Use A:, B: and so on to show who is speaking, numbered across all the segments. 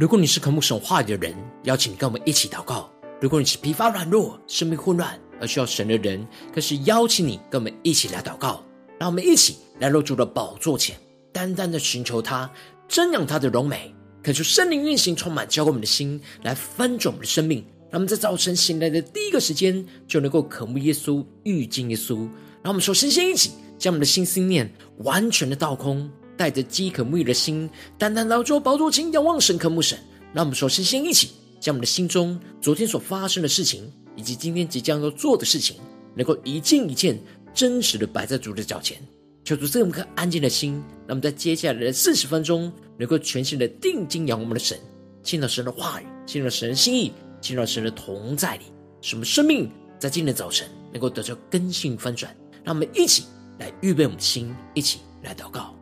A: 如果你是渴慕神话语的人，邀请你跟我们一起祷告；如果你是疲乏软弱、生命混乱而需要神的人，更是邀请你跟我们一起来祷告。让我们一起来入主的宝座前，单单的寻求他，瞻仰他的荣美，恳求圣灵运行，充满浇灌我们的心，来翻转我们的生命。让我们在早晨醒来的第一个时间，就能够渴慕耶稣、遇见耶稣。让我们首先先一起将我们的心思念完全的倒空。带着饥渴沐浴的心，单单劳作宝座前仰望神、渴慕神。让我们首先先一起将我们的心中昨天所发生的事情，以及今天即将要做的事情，能够一件一件真实的摆在主的脚前，求主赐我们颗安静的心。让我们在接下来的四十分钟，能够全心的定睛仰望我们的神，听到神的话语，听到神的心意，听到神的同在里，使我们生命在今天早晨能够得到根性翻转。让我们一起来预备我们的心，一起来祷告。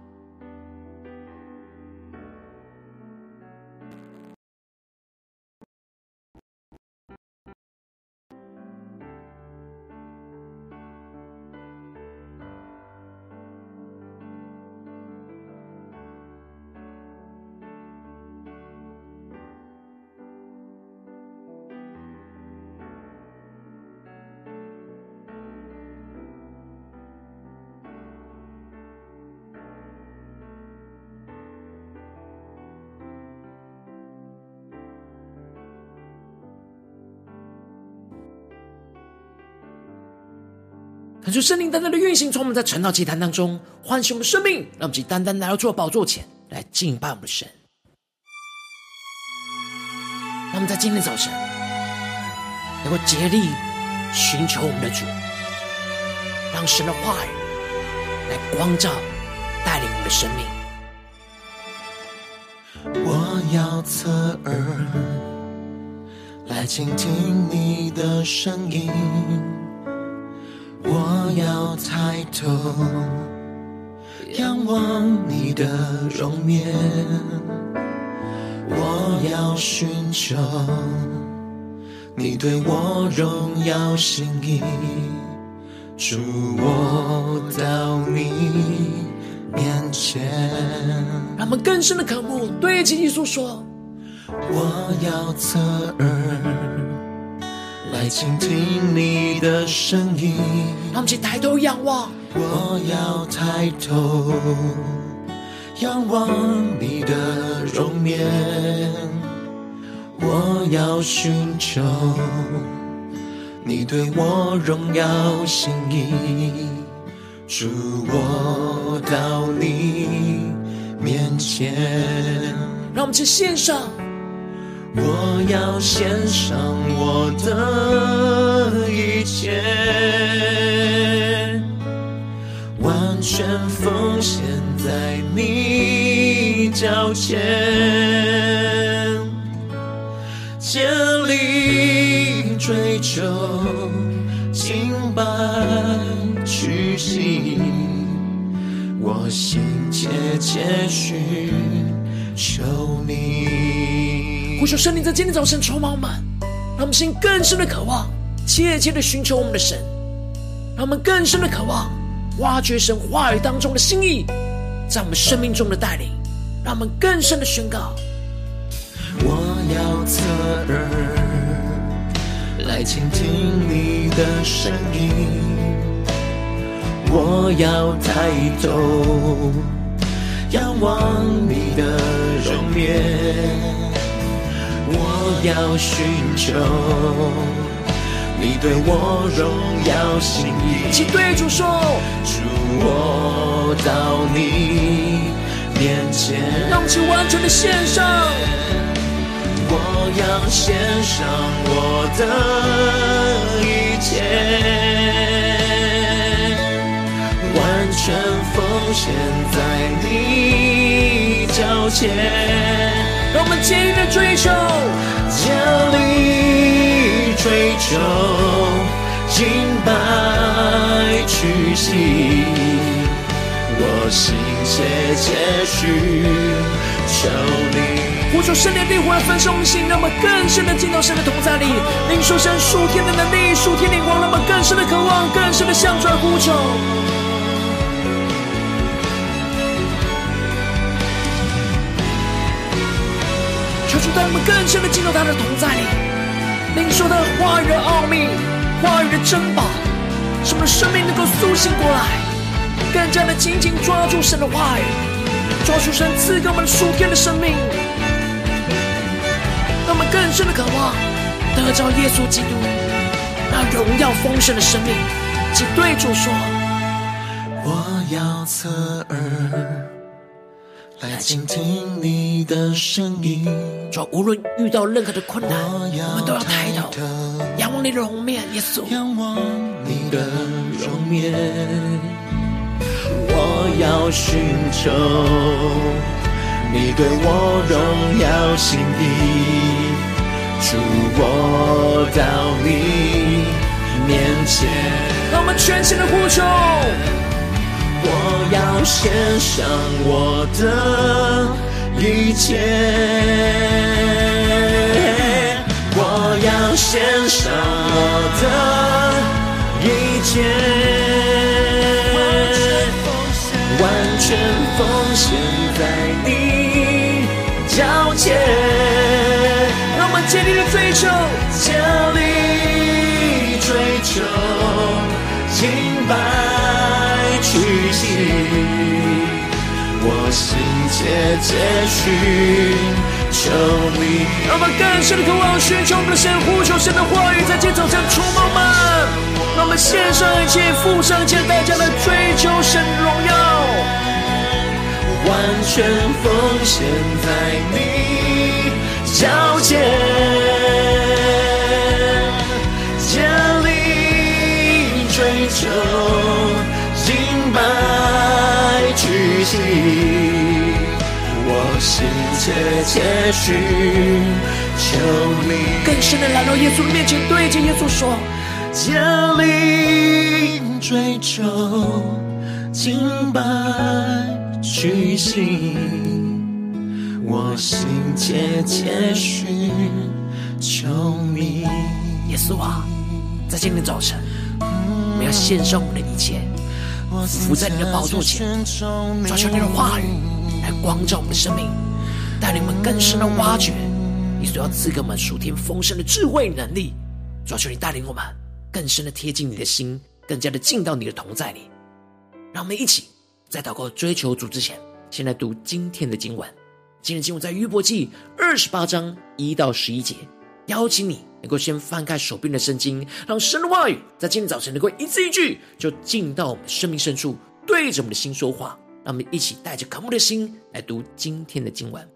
A: 感受圣灵单单的运行，从我们在晨祷祭坛当中唤醒我们生命，让我们去单单来到主的宝座前来敬拜我们的神。让我们在今天早晨能够竭力寻求我们的主，让神的话语来光照带领我们的生命。
B: 我要侧耳来倾听你的声音。我要抬头仰望你的容颜，我要寻求你对我荣耀心意，主，我到你面前。
A: 让我们更深的渴慕，对齐耶稣说：
B: 我要侧耳。来倾听你的声音，
A: 让我们一起抬头仰望。
B: 我要抬头仰望你的容颜，我要寻求你对我荣耀心意，主，我到你面前。
A: 让我们去献上。
B: 我要献上我的一切，完全奉献在你脚前，竭力追求敬拜屈膝，我心切切寻求你。
A: 呼求圣灵在今天早晨充满我们，让我们心更深的渴望，切切的寻求我们的神，让我们更深的渴望挖掘神话语当中的心意，在我们生命中的带领，让我们更深的宣告。
B: 我要侧耳来倾听你的声音，我要抬头仰望你的容颜。要寻求你对我荣耀心意，
A: 请对主说，
B: 主，我到你面前，
A: 让我们去完全的献上。
B: 我要献上我的一切，完全奉献在你脚前。
A: 让我们竭力的追求，
B: 竭力追求，敬拜屈膝，我心切切许求你。
A: 呼求圣灵的火来焚烧我们心，让我们更深的进到神的同在里，领受神属天的能力、属天灵光，让我们更深的渴望、更深的向主呼求。主带我们更深的进入他的同在里，领受他的话语的奥秘，话语的珍宝，使我们的生命能够苏醒过来，更加的紧紧抓住神的话语，抓住神赐给我们的属天的生命，让我们更深的渴望得着耶稣基督那荣耀丰盛的生命，即对主说：
B: 我要侧耳。来倾听你的声音。
A: 主，无论遇到任何的困难，我，我们都要抬头，仰望你的容面，耶稣。
B: 仰望你的容面，我要寻求你对我荣耀心意，主，我到你面前。
A: 让我们全心的呼求。
B: 我要献上我的一切，我要献上我的一切，完全奉献在你脚前。
A: 让我们竭力的追求，
B: 竭力追求，敬拜。屈膝，我心切切寻求你。
A: 让我们更深的渴望寻求我们的神，呼求神的话语，在今早晨触摸们。让我们献上一切，付上一切代价来追求神荣耀，
B: 完全奉献在你脚前，切切寻求你。
A: 更深的来到耶稣的面前，对着耶稣说：
B: 竭力追求，敬拜举心，我心切切寻求你。
A: 耶稣啊，在今天早晨，我们要献上我们的一切。伏在你的宝座前，抓住你的话语来光照我们的生命，带领我们更深的挖掘你所要赐给我们属天丰盛的智慧能力。主要求你带领我们更深的贴近你的心，更加的进到你的同在里。让我们一起在祷告追求主之前，先来读今天的经文。今天经文在约伯记二十八章一到十一节。邀请你能够先翻开手边的圣经，让神的话语在今天早晨能够一字一句就进到我们生命深处，对着我们的心说话。让我们一起带着渴慕的心来读今天的经文。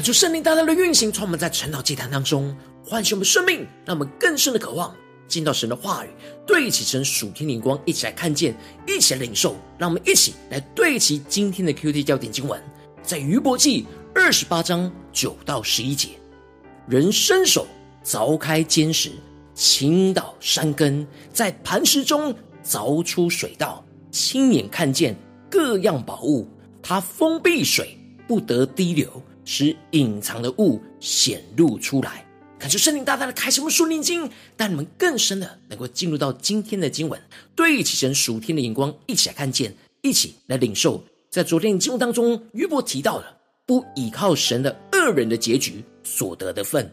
A: 恳求圣灵大大的运行，从我们在晨祷祭坛当中唤醒我们生命，让我们更深的渴望进到神的话语，对齐神属天灵光，一起来看见，一起来领受。让我们一起来对齐今天的 QT 焦点经文，在余伯记二十八章九到十一节，人伸手凿开坚石，倾倒山根，在磐石中凿出水道，亲眼看见各样宝物，他封闭水，不得滴流。使隐藏的物显露出来，感谢圣灵大大的开什么属灵经，带你们更深的能够进入到今天的经文，对起神属天的眼光，一起来看见，一起来领受。在昨天的经文当中，约伯提到了不倚靠神的恶人的结局所得的份，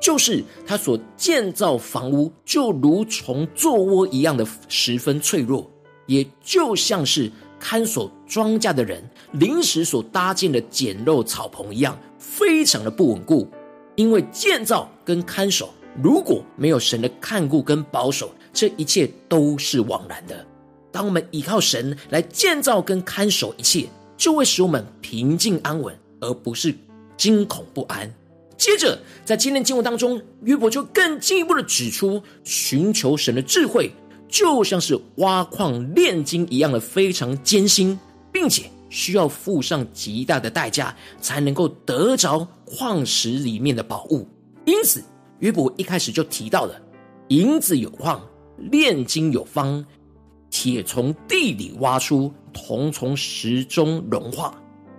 A: 就是他所建造房屋就如同坐窝一样的十分脆弱，也就像是。看守庄稼的人临时所搭建的简陋草棚一样，非常的不稳固。因为建造跟看守如果没有神的看顾跟保守，这一切都是枉然的。当我们依靠神来建造跟看守一切，就会使我们平静安稳，而不是惊恐不安。接着，在今天经文当中，约伯就更进一步的指出，寻求神的智慧。就像是挖矿炼金一样的非常艰辛，并且需要付上极大的代价才能够得着矿石里面的宝物。因此，约伯一开始就提到了银子有矿，炼金有方，铁从地里挖出，铜从石中融化。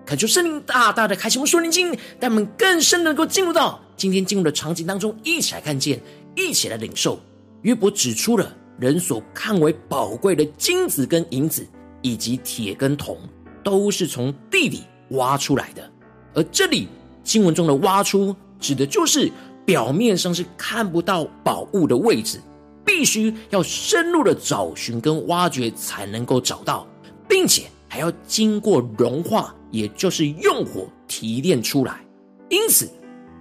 A: 恳求圣灵大大的开启我们属灵经，带我们更深的能够进入到今天进入的场景当中，一起来看见，一起来领受。约伯指出了。人所看为宝贵的金子跟银子，以及铁跟铜，都是从地里挖出来的。而这里经文中的“挖出”，指的就是表面上是看不到宝物的位置，必须要深入的找寻跟挖掘才能够找到，并且还要经过融化，也就是用火提炼出来。因此，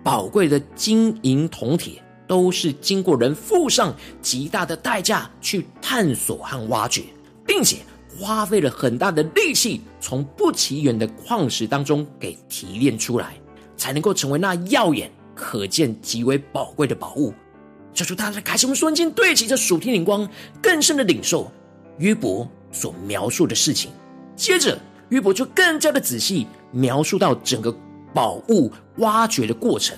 A: 宝贵的金银铜铁。都是经过人付上极大的代价去探索和挖掘，并且花费了很大的力气，从不起眼的矿石当中给提炼出来，才能够成为那耀眼、可见、极为宝贵的宝物。求主大大开启我们瞬间对齐着属天灵光，更深的领受约伯所描述的事情。接着，约伯就更加的仔细描述到整个宝物挖掘的过程，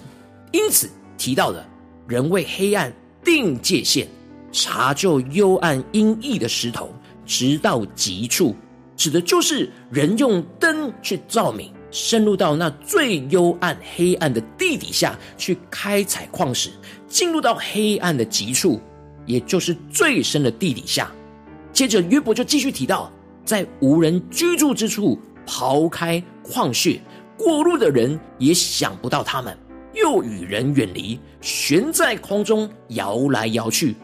A: 因此提到了。人为黑暗定界限，查究幽暗阴翳的石头，直到极处，指的就是人用灯去照明，深入到那最幽暗黑暗的地底下去开采矿石，进入到黑暗的极处，也就是最深的地底下。接着约伯就继续提到，在无人居住之处刨开矿穴，过路的人也想不到他们。又与人远离，悬在空中摇来摇去。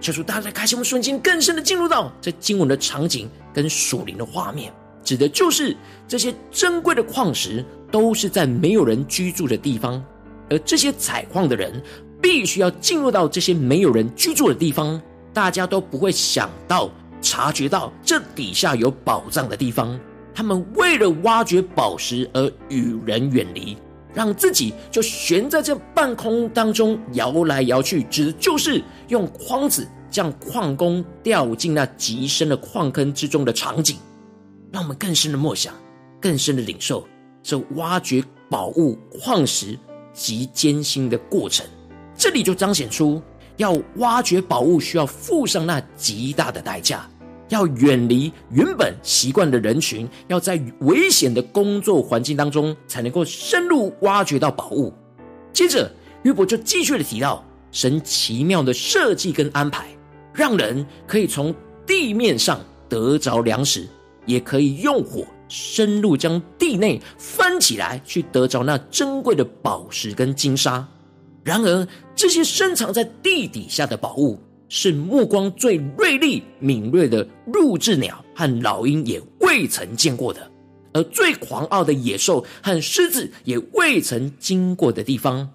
A: 求主大家开心我们瞬间更深的进入到这经文的场景跟属灵的画面，指的就是这些珍贵的矿石都是在没有人居住的地方，而这些采矿的人必须要进入到这些没有人居住的地方，大家都不会想到、察觉到这底下有宝藏的地方。他们为了挖掘宝石而与人远离。让自己就悬在这半空当中摇来摇去，指的就是用筐子将矿工掉进那极深的矿坑之中的场景。让我们更深的默想，更深的领受这挖掘宝物矿石极艰辛的过程。这里就彰显出，要挖掘宝物需要付上那极大的代价。要远离原本习惯的人群，要在危险的工作环境当中，才能够深入挖掘到宝物。接着，约伯就继续的提到神奇妙的设计跟安排，让人可以从地面上得着粮食，也可以用火深入将地内翻起来，去得着那珍贵的宝石跟金沙。然而，这些深藏在地底下的宝物，是目光最锐利、敏锐的鹭雉鸟和老鹰也未曾见过的，而最狂傲的野兽和狮子也未曾经过的地方。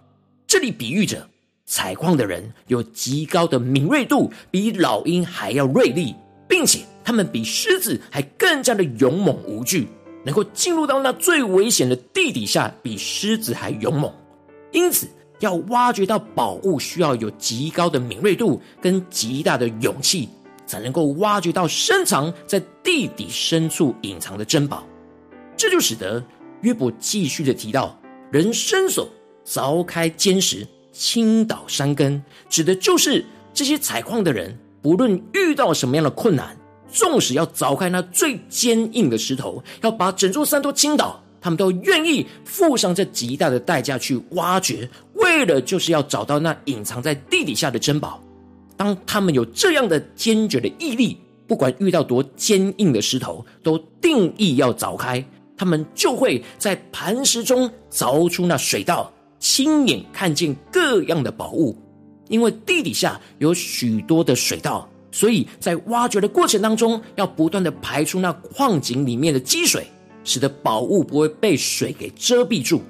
A: 这里比喻着采矿的人有极高的敏锐度，比老鹰还要锐利，并且他们比狮子还更加的勇猛无惧。能够进入到那最危险的地底下，比狮子还勇猛。因此，要挖掘到宝物，需要有极高的敏锐度跟极大的勇气，才能够挖掘到深藏在地底深处隐藏的珍宝。这就使得约伯继续的提到，人伸手凿开坚石，倾倒山根，指的就是这些采矿的人，不论遇到什么样的困难。纵使要凿开那最坚硬的石头，要把整座山都倾倒，他们都愿意付上这极大的代价去挖掘，为了就是要找到那隐藏在地底下的珍宝。当他们有这样的坚决的毅力，不管遇到多坚硬的石头，都定义要凿开，他们就会在磐石中凿出那水道，亲眼看见各样的宝物，因为地底下有许多的水道。所以在挖掘的过程当中，要不断的排出那矿井里面的积水，使得宝物不会被水给遮蔽住。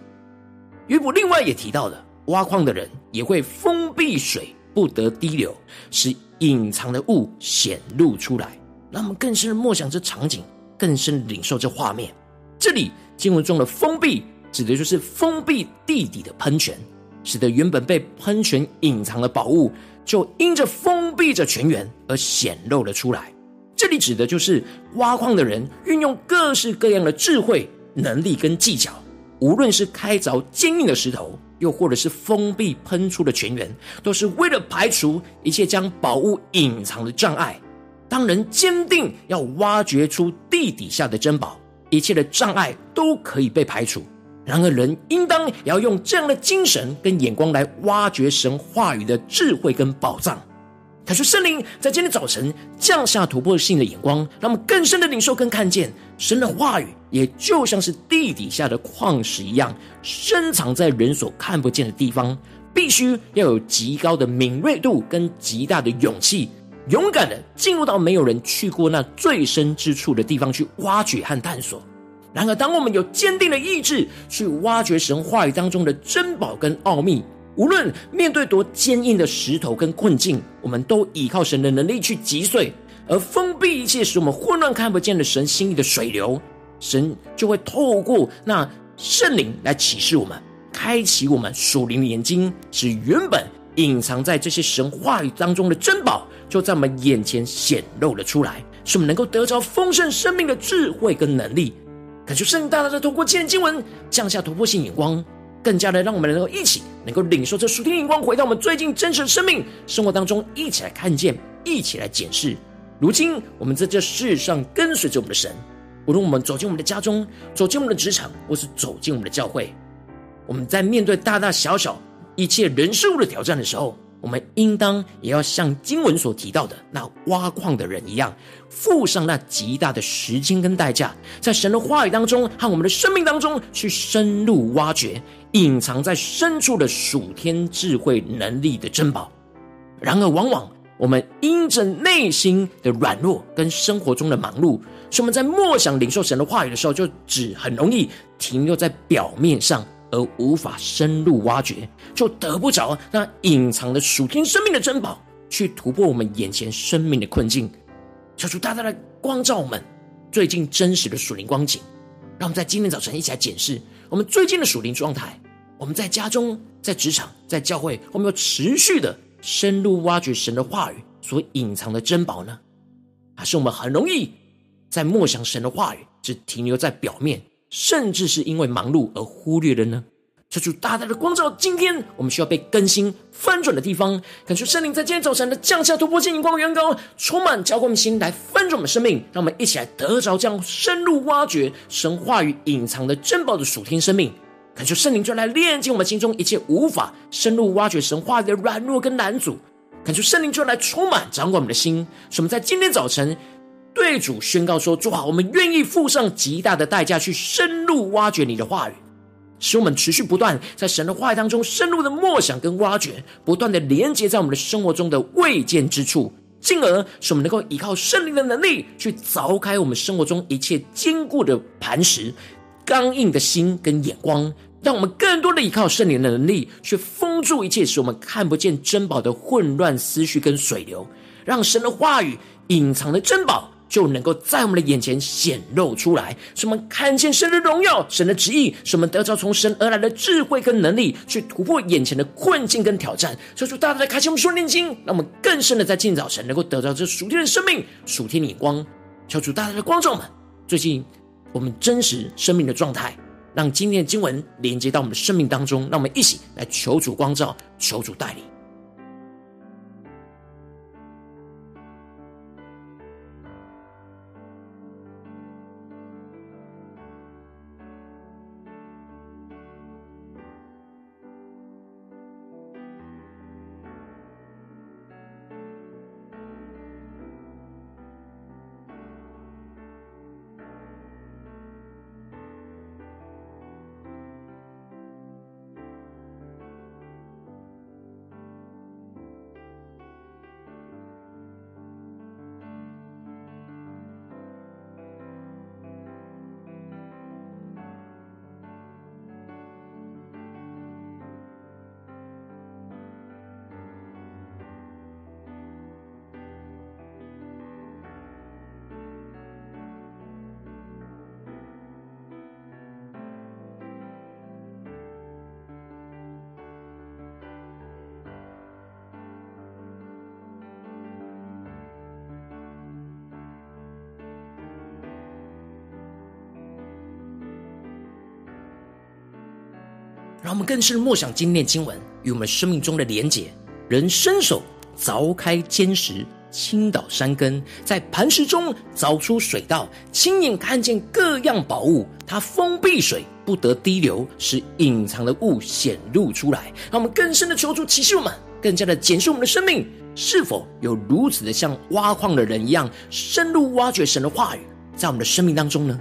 A: 约伯另外也提到了，挖矿的人也会封闭水，不得滴流，使隐藏的物显露出来。让我们更深默想这场景，更深领受这画面。这里经文中的封闭，指的就是封闭地底的喷泉，使得原本被喷泉隐藏的宝物。就因着封闭着泉源而显露了出来。这里指的就是挖矿的人运用各式各样的智慧、能力跟技巧，无论是开凿坚硬的石头，又或者是封闭喷出的泉源，都是为了排除一切将宝物隐藏的障碍。当人坚定要挖掘出地底下的珍宝，一切的障碍都可以被排除。然而，人应当也要用这样的精神跟眼光来挖掘神话语的智慧跟宝藏。他说：“圣灵在今天早晨降下突破性的眼光，让我们更深的领受跟看见神的话语，也就像是地底下的矿石一样，深藏在人所看不见的地方。必须要有极高的敏锐度跟极大的勇气，勇敢的进入到没有人去过那最深之处的地方去挖掘和探索。”然而，当我们有坚定的意志去挖掘神话语当中的珍宝跟奥秘，无论面对多坚硬的石头跟困境，我们都依靠神的能力去击碎，而封闭一切使我们混乱看不见的神心意的水流，神就会透过那圣灵来启示我们，开启我们属灵的眼睛，使原本隐藏在这些神话语当中的珍宝，就在我们眼前显露了出来，使我们能够得着丰盛生命的智慧跟能力。感谢圣灵大大的透过今天经文降下突破性眼光，更加的让我们能够一起能够领受这属天荧光，回到我们最近真实的生命生活当中，一起来看见，一起来检视。如今我们在这世上跟随着我们的神，无论我们走进我们的家中，走进我们的职场，或是走进我们的教会，我们在面对大大小小一切人事物的挑战的时候。我们应当也要像经文所提到的那挖矿的人一样，付上那极大的时间跟代价，在神的话语当中和我们的生命当中去深入挖掘隐藏在深处的属天智慧能力的珍宝。然而，往往我们因着内心的软弱跟生活中的忙碌，所以我们在默想领受神的话语的时候，就只很容易停留在表面上。而无法深入挖掘，就得不着那隐藏的属天生命的珍宝，去突破我们眼前生命的困境。求主大大的光照我们最近真实的属灵光景，让我们在今天早晨一起来检视我们最近的属灵状态。我们在家中、在职场、在教会，我们要持续的深入挖掘神的话语所隐藏的珍宝呢？还是我们很容易在默想神的话语，只停留在表面？甚至是因为忙碌而忽略了呢？求主大大的光照，今天我们需要被更新翻转的地方。感谢圣灵在今天早晨的降下突破性眼光的远高，充满浇灌我们心来翻转我们生命，让我们一起来得着这样深入挖掘神话语隐藏的珍宝的属天生命。感谢圣灵就来炼净我们心中一切无法深入挖掘神话的软弱跟难阻。感谢圣灵就来充满掌管我们的心，使我们在今天早晨。对主宣告说：“主啊，我们愿意付上极大的代价去深入挖掘你的话语，使我们持续不断在神的话语当中深入的默想跟挖掘，不断的连接在我们的生活中的未见之处，进而使我们能够依靠圣灵的能力去凿开我们生活中一切坚固的磐石、刚硬的心跟眼光，让我们更多的依靠圣灵的能力去封住一切使我们看不见珍宝的混乱思绪跟水流，让神的话语隐藏的珍宝。”就能够在我们的眼前显露出来，使我们看见神的荣耀、神的旨意，使我们得着从神而来的智慧跟能力，去突破眼前的困境跟挑战。求主大大的开启我们属灵经，让我们更深的在今早晨能够得到这属天的生命、属天的眼光。求主大大的光照们，最近我们真实生命的状态，让今天的经文连接到我们的生命当中，让我们一起来求主光照、求主带领。让我们更深默想今天的经文与我们生命中的连结。人伸手凿开坚石，倾倒山根，在磐石中凿出水道，亲眼看见各样宝物。他封闭水，不得滴流，使隐藏的物显露出来。让我们更深的求主启示我们，更加的检视我们的生命，是否有如此的像挖矿的人一样，深入挖掘神的话语，在我们的生命当中呢？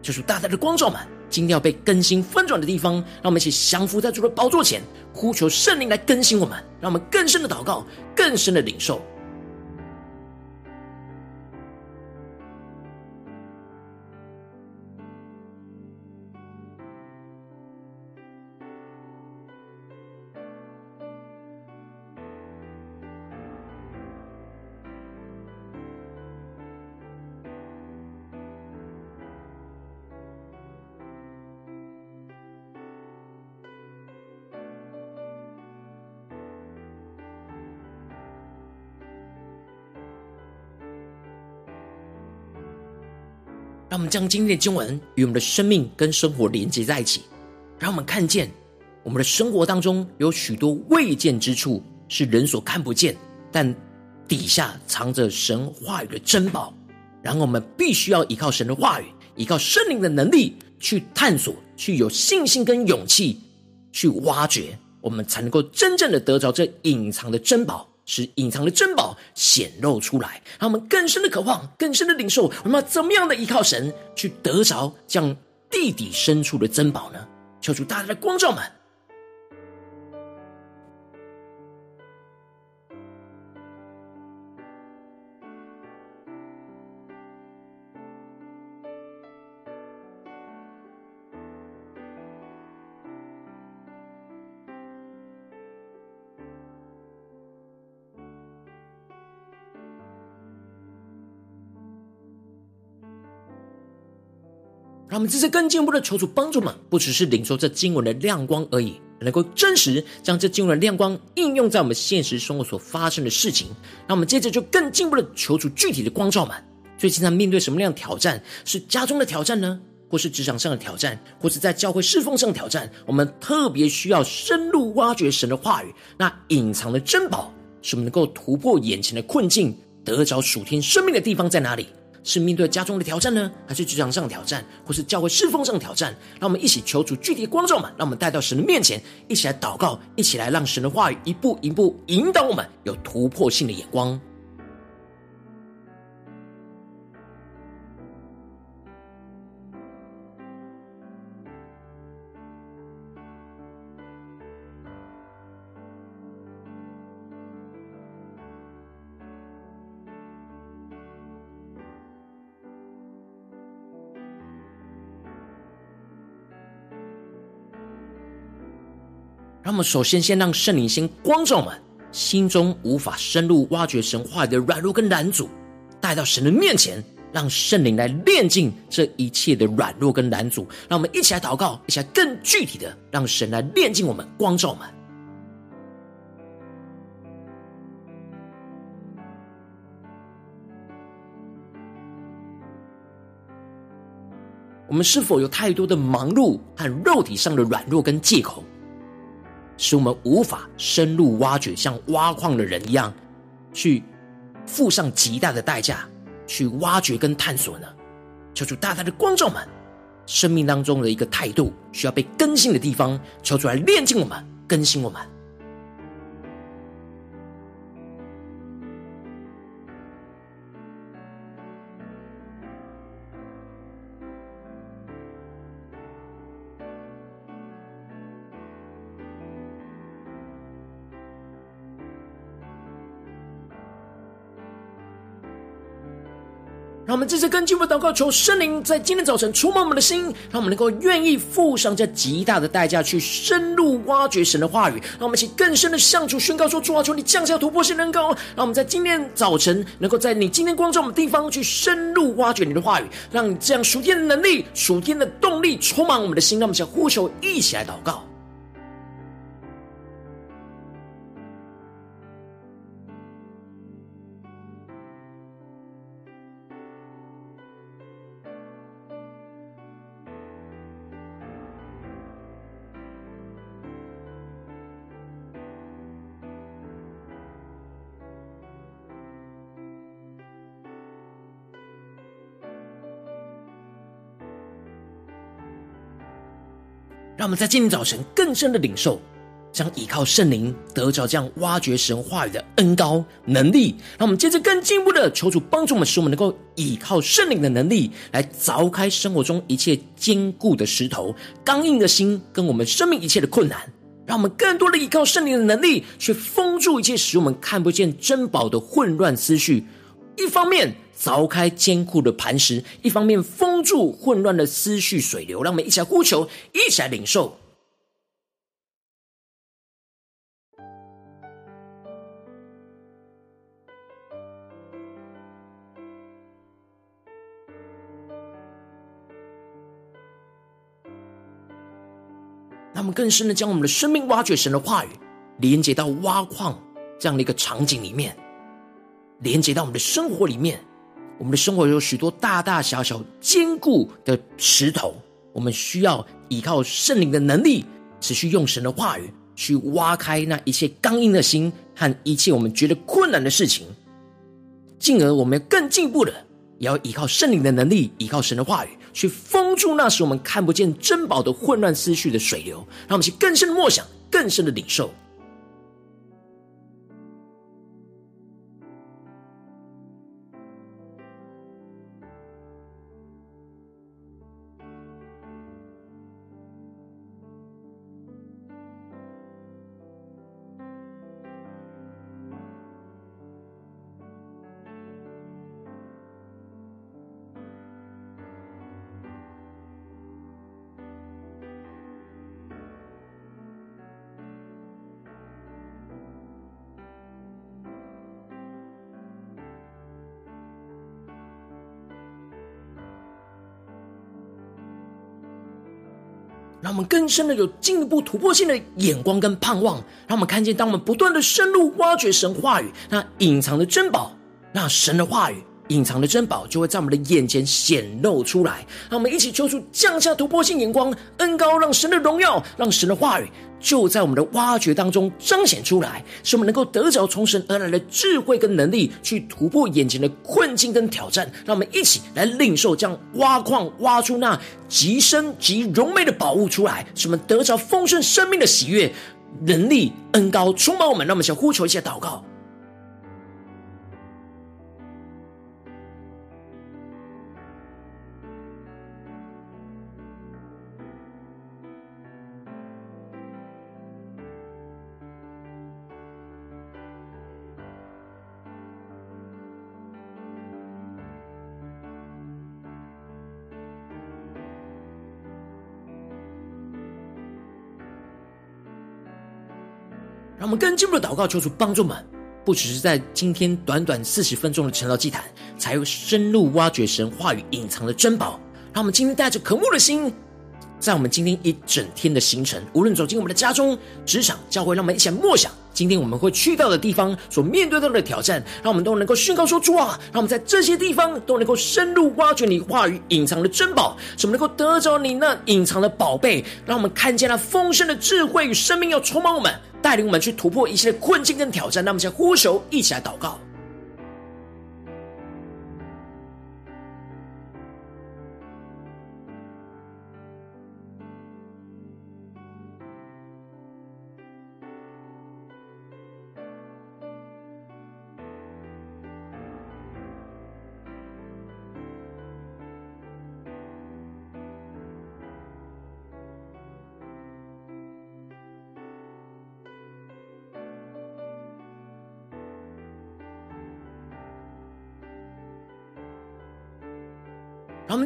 A: 就是大大的光照们。今天要被更新翻转的地方，让我们一起降服在主的宝座前，呼求圣灵来更新我们，让我们更深的祷告，更深的领受。将今天的经文与我们的生命跟生活连接在一起，让我们看见我们的生活当中有许多未见之处，是人所看不见，但底下藏着神话语的珍宝。然后我们必须要依靠神的话语，依靠圣灵的能力去探索，去有信心跟勇气去挖掘，我们才能够真正的得着这隐藏的珍宝。使隐藏的珍宝显露出来，让我们更深的渴望，更深的领受。我们要怎么样的依靠神去得着这样地底深处的珍宝呢？求主大大的光照们。们这次更进一步的求主帮助们，不只是领受这经文的亮光而已，能够真实将这经文的亮光应用在我们现实生活所发生的事情。那我们接着就更进一步的求主具体的光照们。最近在面对什么样的挑战？是家中的挑战呢？或是职场上的挑战？或是在教会侍奉上挑战？我们特别需要深入挖掘神的话语，那隐藏的珍宝，使我们能够突破眼前的困境，得着属天生命的地方在哪里？是面对家中的挑战呢，还是职场上的挑战，或是教会侍奉上的挑战？让我们一起求主具体的光照嘛，让我们带到神的面前，一起来祷告，一起来让神的话语一步一步引导我们，有突破性的眼光。们首先先让圣灵先光照我们心中无法深入挖掘神话的软弱跟拦阻，带到神的面前，让圣灵来炼净这一切的软弱跟拦阻。让我们一起来祷告，一起来更具体的让神来炼净我们，光照我们。我们是否有太多的忙碌和肉体上的软弱跟借口，使我们无法深入挖掘，像挖矿的人一样，去付上极大的代价去挖掘跟探索呢？求主大大的光照们，生命当中的一个态度需要被更新的地方，求主来炼净我们，更新我们。让我们这次更进一步祷告，求圣灵在今天早晨触摸我们的心，让我们能够愿意付上这极大的代价，去深入挖掘神的话语。让我们一起更深的向主宣告说：主啊，求你降下突破性恩膏，让我们在今天早晨能够在你今天光照我们的地方，去深入挖掘你的话语，让你这样属天的能力、属天的动力充满我们的心。让我们一起呼求，一起来祷告。让我们在今天早晨更深的领受，将依靠圣灵得着这样挖掘神话语的恩膏能力。让我们接着更进一步的求主帮助我们，使我们能够依靠圣灵的能力来凿开生活中一切坚固的石头、刚硬的心，跟我们生命一切的困难。让我们更多的依靠圣灵的能力，去封住一切使我们看不见珍宝的混乱思绪。一方面，凿开坚固的磐石，一方面封住混乱的思绪水流，让我们一起来呼求，一起来领受。让我们更深的将我们的生命挖掘神的话语，连接到挖矿这样的一个场景里面，连接到我们的生活里面。我们的生活有许多大大小小坚固的石头，我们需要依靠圣灵的能力，持续用神的话语去挖开那一切刚硬的心和一切我们觉得困难的事情，进而我们更进步的，也要依靠圣灵的能力，依靠神的话语去封住那时我们看不见珍宝的混乱思绪的水流，让我们去更深的默想，更深的领受。让我们更深的有进一步突破性的眼光跟盼望，让我们看见，当我们不断的深入挖掘神话语，那隐藏的珍宝，那神的话语隐藏的珍宝就会在我们的眼前显露出来。让我们一起求主降下突破性眼光，恩高，让神的荣耀，让神的话语。就在我们的挖掘当中彰显出来，使我们能够得着从神而来的智慧跟能力，去突破眼前的困境跟挑战。让我们一起来领受将挖矿挖出那极深极荣美的宝物出来，使我们得着丰盛生命的喜悦、能力、恩高充满我们。让我们想呼求一下祷告。们更进一步的祷告，求主帮助们，不只是在今天短短四十分钟的晨祷祭坛，才有深入挖掘神话语隐藏的珍宝。让我们今天带着渴慕的心，在我们今天一整天的行程，无论走进我们的家中、职场、教会，让我们一起来默想。今天我们会去到的地方，所面对到的挑战，让我们都能够宣告说：主啊，让我们在这些地方都能够深入挖掘你话语隐藏的珍宝，使我们能够得着你那隐藏的宝贝，让我们看见那丰盛的智慧与生命要充满我们，带领我们去突破一切的困境跟挑战。让我们先呼求，一起来祷告。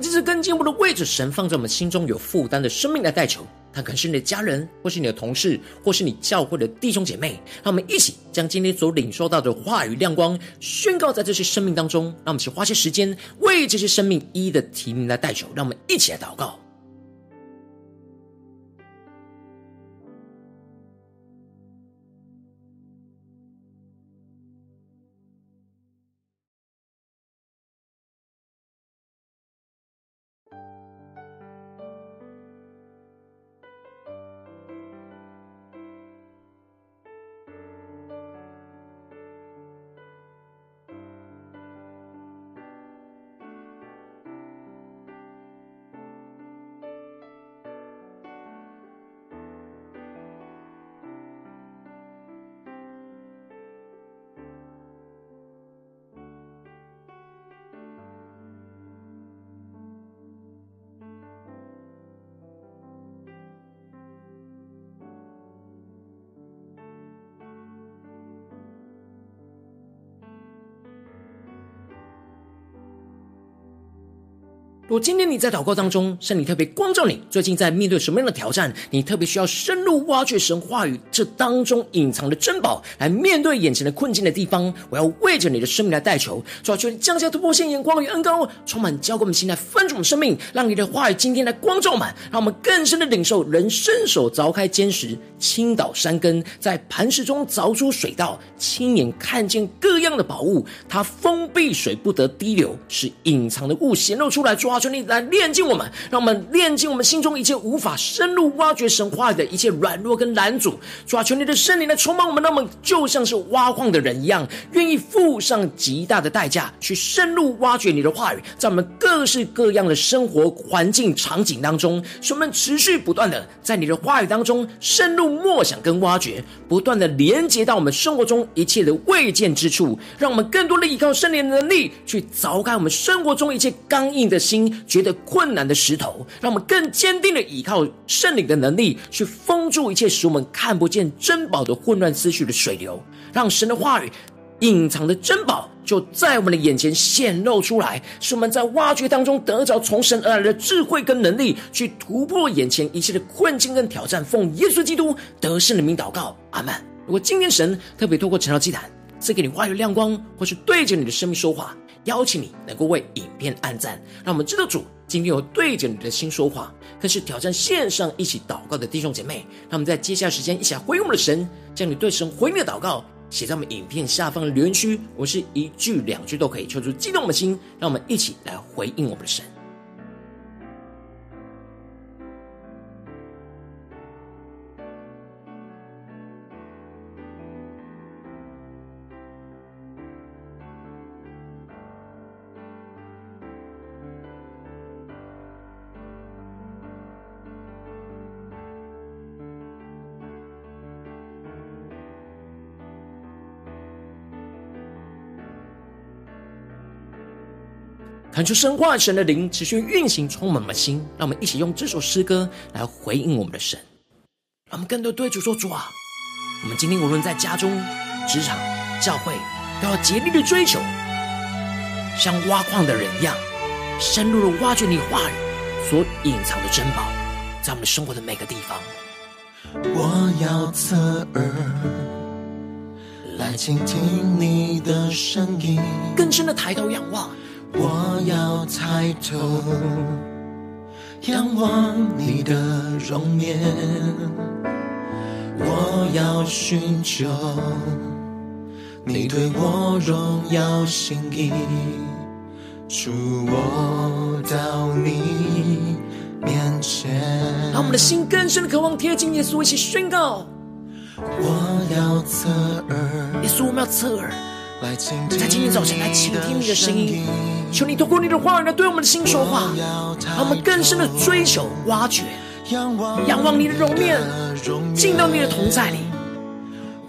A: 这是跟进一步的位置神放在我们心中有负担的生命来代求，他可能是你的家人，或是你的同事，或是你教会的弟兄姐妹。让我们一起将今天所领受到的话语亮光宣告在这些生命当中。让我们去花些时间为这些生命一一的提名来代求。让我们一起来祷告。如果今天你在祷告当中，圣灵特别光照你，最近在面对什么样的挑战？你特别需要深入挖掘神话语这当中隐藏的珍宝，来面对眼前的困境的地方。我要为着你的生命来代求，主啊，求你降下突破性眼光与恩膏，充满交给我们心来分足我们生命，让你的话语今天来光照满，让我们更深的领受人伸手凿开坚石，倾倒山根，在磐石中凿出水道，亲眼看见各样的宝物。它封闭水不得滴流，使隐藏的物显露出来。抓。求你来炼净我们，让我们炼净我们心中一切无法深入挖掘神话语的一切软弱跟拦阻。主啊，求你的圣灵来充满我们，让我们就像是挖矿的人一样，愿意付上极大的代价去深入挖掘你的话语，在我们各式各样的生活环境场景当中，使我们持续不断的在你的话语当中深入默想跟挖掘，不断的连接到我们生活中一切的未见之处，让我们更多的依靠圣灵的能力去凿开我们生活中一切刚硬的心。觉得困难的石头，让我们更坚定的依靠圣灵的能力，去封住一切使我们看不见珍宝的混乱思绪的水流，让神的话语隐藏的珍宝就在我们的眼前显露出来，使我们在挖掘当中得着从神而来的智慧跟能力，去突破眼前一切的困境跟挑战。奉耶稣基督得胜的名祷告，阿门。如果今天神特别透过晨祷祭坛赐给你话语亮光，或是对着你的生命说话。邀请你能够为影片按赞，让我们知道主今天有对着你的心说话。更是挑战线上一起祷告的弟兄姐妹，让我们在接下来时间一起来回应我们的神，将你对神回应的祷告写在我们影片下方的留言区。我是一句两句都可以，求出激动我们的心，让我们一起来回应我们的神。恳求神化神的灵持续运行，充满我们的心。让我们一起用这首诗歌来回应我们的神。让我们更多对主说：“主啊，我们今天无论在家中、职场、教会，都要竭力的追求，像挖矿的人一样，深入的挖掘你话语所隐藏的珍宝，在我们生活的每个地方。
B: 我要侧耳来倾听你的声音，
A: 更深的抬头仰望。”
B: 我要抬头仰望你的容颜，我要寻求你对我荣耀心意，主我到你面前。
A: 让我们的心更深的渴望贴近耶稣，一起宣告。
B: 我要侧耳，
A: 耶稣，我们要侧耳，在今天早晨来倾听你的声音。求你透过你的话语来对我们的心说话，让我们更深的追求、挖掘，仰望你的容面，进到你的同在里。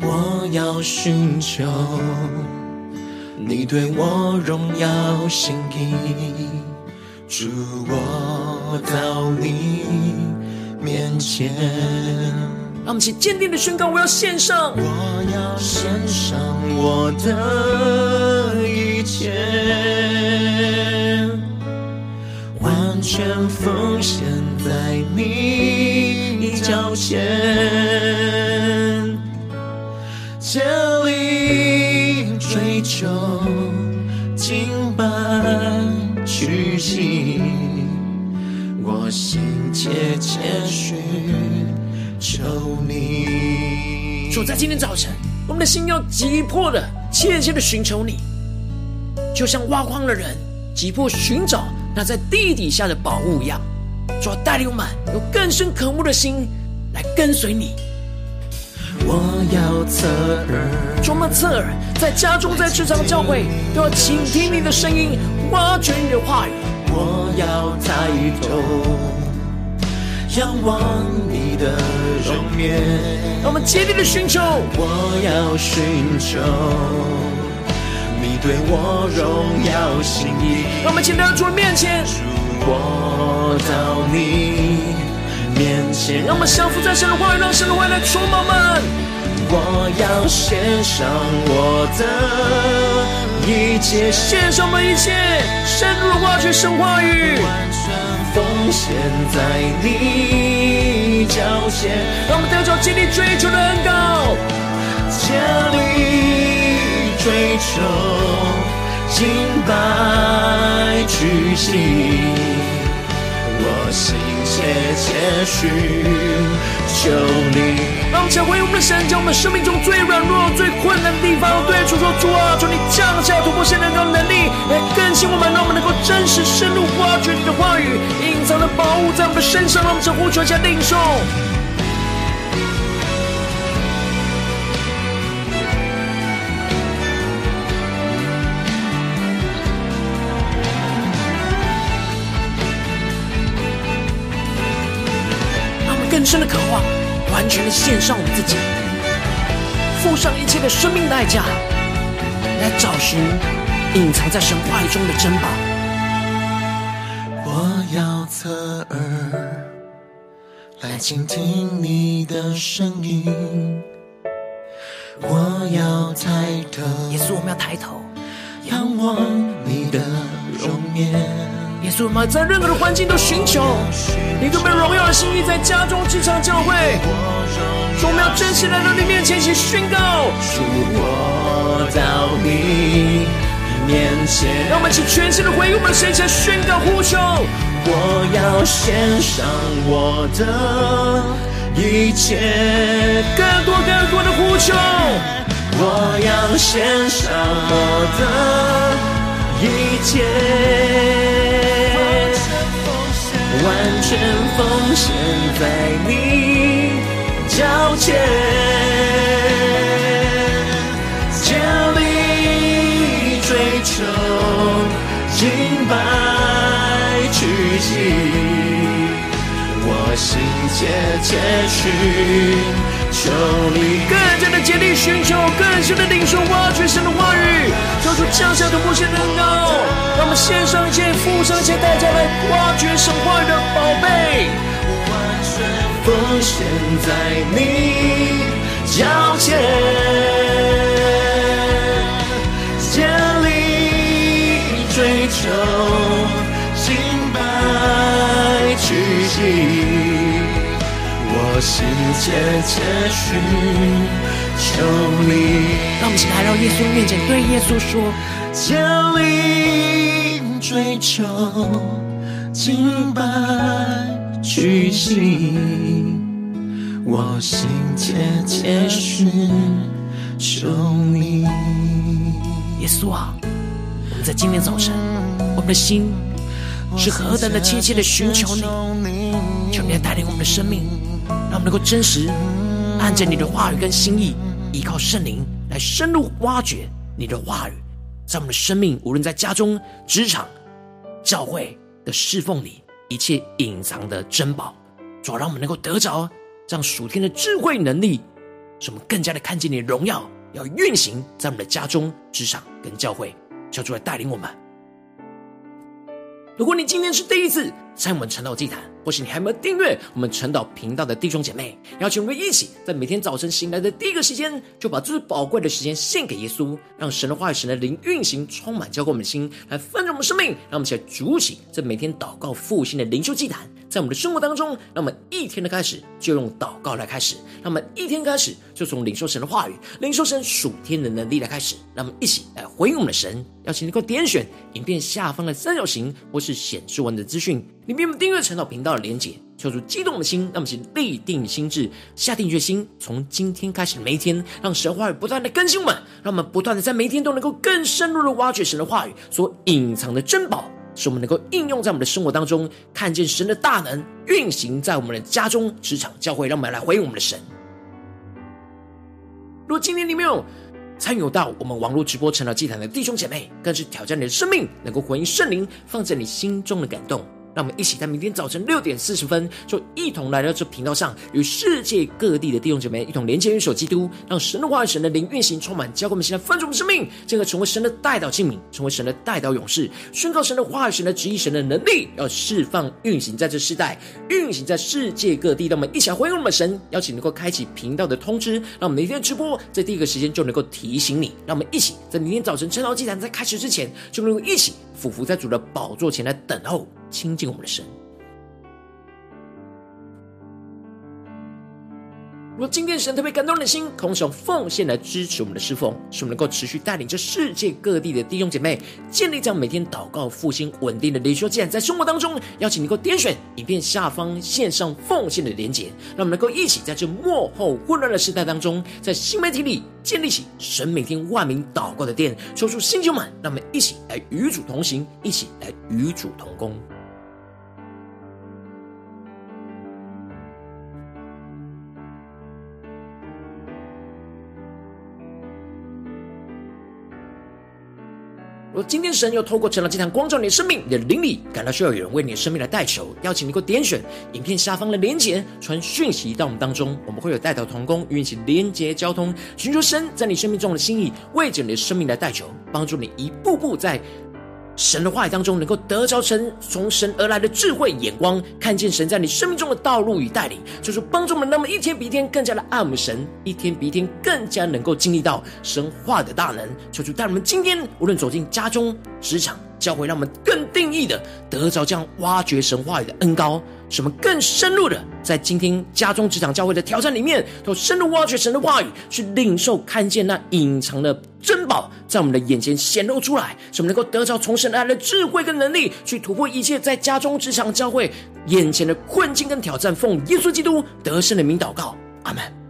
B: 我要寻求你对我荣耀心意，主我到你面前。
A: 让我们一起坚定的宣告：我要献上，
B: 我要献上我的一切，完全奉献在你脚前，竭力追求敬拜屈膝，我心切切许。求你，
A: 主在今天早晨，我们的心要急迫的、切切的寻求你，就像挖矿的人急迫寻找那在地底下的宝物一样。主要带领我们有更深渴慕的心来跟随你。
B: 我要侧耳，
A: 主，我们侧耳，在家中、在职场、教会，都要倾听你的声音，挖掘你的话语。
B: 我要抬头。仰望你的容颜，
A: 让我们竭力的寻求。
B: 我要寻求你对我荣耀心意。
A: 让我们请到主的面前，
B: 主我到你面前。
A: 让我们降服在神的话语，让神的话语来充满我们。
B: 我要献上我的一切，
A: 献上我们一切，深入的挖掘神话语。
B: 奉献在你脚前，
A: 让我们带着竭力追求的恩膏，
B: 竭力追求敬拜屈膝。我心切切寻求你，
A: 让我们回我们的神，将我们生命中最软弱、最困难的地方，对主说：主啊，求你降下突破性的能力，来更新我们，让我们能够真实深入挖掘你的话语，隐藏的宝物在我们的身上，让我们呼求下领受。更深的渴望，完全的献上我们自己，付上一切的生命代价，来找寻隐藏在神话语中的珍宝。
B: 我要侧耳来倾听你的声音，我要抬头，
A: 耶稣，我们要抬头
B: 仰望你的容颜。
A: 耶稣，我们在任何的环境都寻求你个被荣耀的心意，在家中、职场、教会，说我们要真实来到你面前，一起宣告。
B: 主我到你面前，
A: 让我们一起全心的回应我们的神，前宣告呼求。
B: 我要献上我的一切，
A: 更多更多的呼求。
B: 我要献上我的一切。完全奉献在你脚前，竭力追求敬拜屈膝，我心切切去求你，
A: 更加的竭力寻求，更深的领受挖掘神的话语，求出降下突破性的恩膏。让我们献上一切，付上一切代价来挖掘神话语的宝贝，
B: 完全奉献在你脚前，竭力追求敬拜屈膝，我心切切寻求你。
A: 让我们一起来到耶稣面前，对耶稣说。
B: 竭力追求敬拜举行，我心切切寻求你。
A: 耶稣啊，我们在今天早晨，我们的心是何等的切切的寻求你，求你来带领我们的生命，让我们能够真实按着你的话语跟心意，依靠圣灵来深入挖掘你的话语，在我们的生命，无论在家中、职场、教会的侍奉里，一切隐藏的珍宝，主要让我们能够得着这样属天的智慧能力，使我们更加的看见你的荣耀。要运行在我们的家中、职场跟教会，求主来带领我们。如果你今天是第一次在我们晨祷祭坛，或是你还没有订阅我们晨祷频道的弟兄姐妹，邀请我们一起在每天早晨醒来的第一个时间，就把最宝贵的时间献给耶稣，让神的话语、神的灵运行，充满交给我们的心，来丰盛我们生命。让我们一起来筑起这每天祷告复兴的灵修祭坛。在我们的生活当中，让我们一天的开始就用祷告来开始；让我们一天开始就从领受神的话语、领受神属天的能力来开始。让我们一起来回应我们的神。邀请你能够点选影片下方的三角形，或是显示文的资讯，里面有订阅晨祷频道的连结。求主激动的心，让我们一起立定心志，下定决心，从今天开始每一天，让神话语不断的更新我们，让我们不断的在每一天都能够更深入的挖掘神的话语所隐藏的珍宝。使我们能够应用在我们的生活当中，看见神的大能运行在我们的家中、职场、教会，让我们来回应我们的神。如果今天你没有参与到我们网络直播晨祷祭坛的弟兄姐妹，更是挑战你的生命，能够回应圣灵放在你心中的感动。让我们一起在明天早晨六点四十分，就一同来到这频道上，与世界各地的弟兄姐妹一同连接、元首基督，让神的话语、神的灵运行，充满，教给我们现在丰盛的生命，进而成为神的代祷器皿，成为神的代祷勇士，宣告神的话语、神的旨意、神的能力，要释放、运行在这世代，运行在世界各地。让我们一起来回应我们的神，邀请能够开启频道的通知，让我们每天直播在第一个时间就能够提醒你。让我们一起在明天早晨晨祷祭坛在开始之前，就能够一起俯伏在主的宝座前来等候。亲近我们的神。如果今天神特别感动你的心，空手奉献来支持我们的侍奉，使我们能够持续带领着世界各地的弟兄姐妹建立这样每天祷告复兴稳定的灵修。既然在生活当中，邀请你能够点选影片下方线上奉献的连结，让我们能够一起在这幕后混乱的时代当中，在新媒体里建立起神每天万名祷告的殿，抽出新酒满，让我们一起来与主同行，一起来与主同工。今天神又透过成了这堂光照你的生命，你的灵里感到需要有人为你的生命来代求，邀请你给我点选影片下方的连结，传讯息到我们当中，我们会有带头同工与你一起连结交通，寻求神在你生命中的心意，为着你的生命来代求，帮助你一步步在。神的话语当中，能够得着神从神而来的智慧眼光，看见神在你生命中的道路与带领，就是帮助我们，那么一天比一天更加的爱慕神，一天比一天更加能够经历到神话的大能。求主带我们今天无论走进家中、职场、教会，让我们更定义的得着这样挖掘神话里的恩高。什么更深入的在今天家中、职场、教会的挑战里面，都深入挖掘神的话语，去领受、看见那隐藏的珍宝，在我们的眼前显露出来，什么能够得着从神而来的智慧跟能力，去突破一切在家中、职场、教会眼前的困境跟挑战。奉耶稣基督得胜的名祷告，阿门。